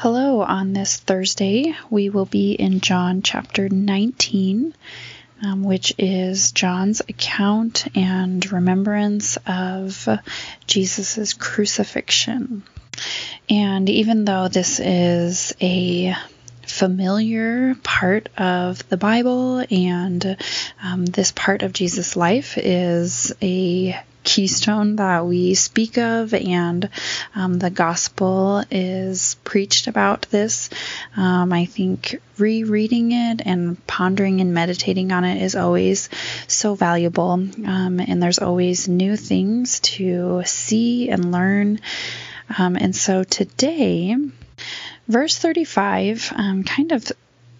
Hello, on this Thursday, we will be in John chapter 19, um, which is John's account and remembrance of Jesus' crucifixion. And even though this is a familiar part of the Bible and um, this part of Jesus' life is a keystone that we speak of, and um, the gospel is preached about this. Um, I think rereading it and pondering and meditating on it is always so valuable, um, and there's always new things to see and learn. Um, and so today, verse 35 um, kind of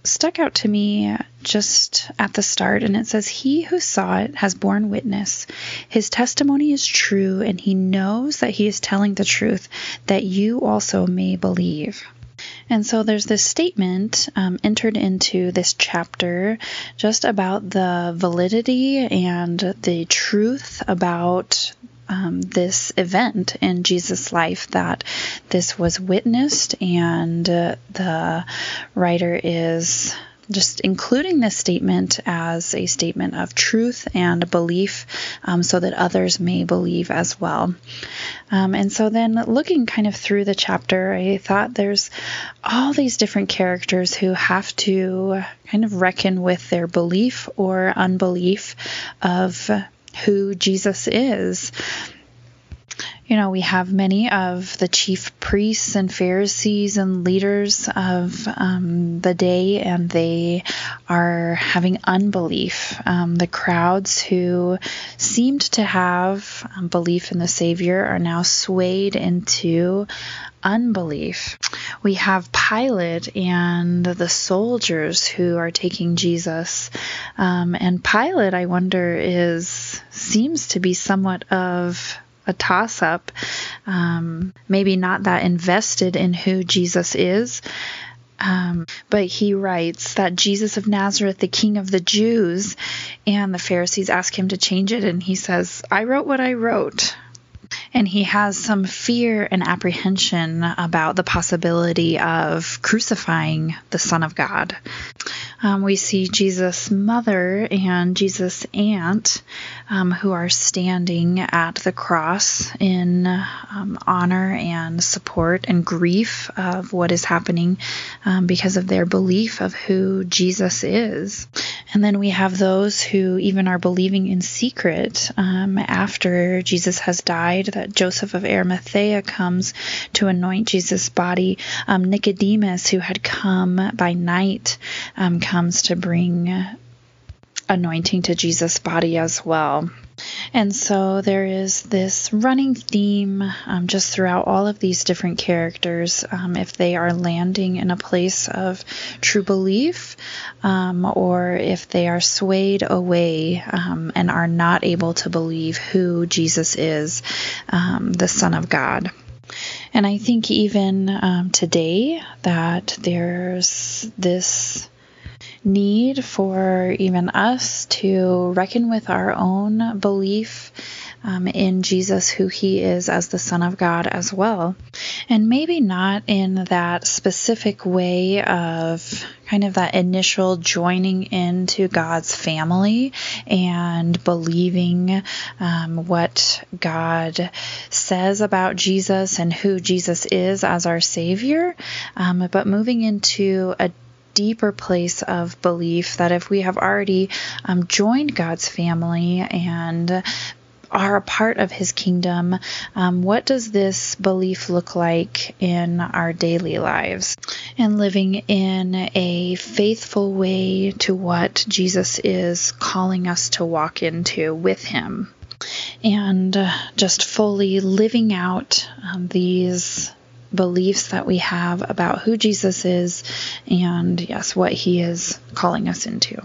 stuck out to me just at the start, and it says, He who saw it has borne witness. His testimony is true, and he knows that he is telling the truth, that you also may believe. And so there's this statement um, entered into this chapter just about the validity and the truth about um, this event in Jesus' life that this was witnessed, and uh, the writer is just including this statement as a statement of truth and belief um, so that others may believe as well. Um, and so then looking kind of through the chapter, I thought there's all these different characters who have to kind of reckon with their belief or unbelief of who Jesus is. You know, we have many of the chief priests and Pharisees and leaders of um, the day, and they are having unbelief. Um, the crowds who seemed to have um, belief in the Savior are now swayed into unbelief. We have Pilate and the soldiers who are taking Jesus. Um, and Pilate, I wonder, is seems to be somewhat of a toss up, um, maybe not that invested in who Jesus is. Um, but he writes that Jesus of Nazareth, the King of the Jews, and the Pharisees ask him to change it, and he says, I wrote what I wrote. And he has some fear and apprehension about the possibility of crucifying the Son of God. Um, we see Jesus' mother and Jesus' aunt um, who are standing at the cross in um, honor and support and grief of what is happening um, because of their belief of who Jesus is. And then we have those who even are believing in secret um, after Jesus has died, that Joseph of Arimathea comes to anoint Jesus' body. Um, Nicodemus, who had come by night, um, comes to bring anointing to Jesus' body as well. And so there is this running theme um, just throughout all of these different characters. Um, if they are landing in a place of true belief, um, or if they are swayed away um, and are not able to believe who Jesus is, um, the Son of God. And I think even um, today that there's this need for even us to reckon with our own belief um, in Jesus, who he is as the Son of God as well. And maybe not in that specific way of kind of that initial joining into God's family and believing um, what God says about Jesus and who Jesus is as our Savior, um, but moving into a deeper place of belief that if we have already um, joined God's family and are a part of his kingdom, um, what does this belief look like in our daily lives? And living in a faithful way to what Jesus is calling us to walk into with him. And uh, just fully living out um, these beliefs that we have about who Jesus is and, yes, what he is calling us into.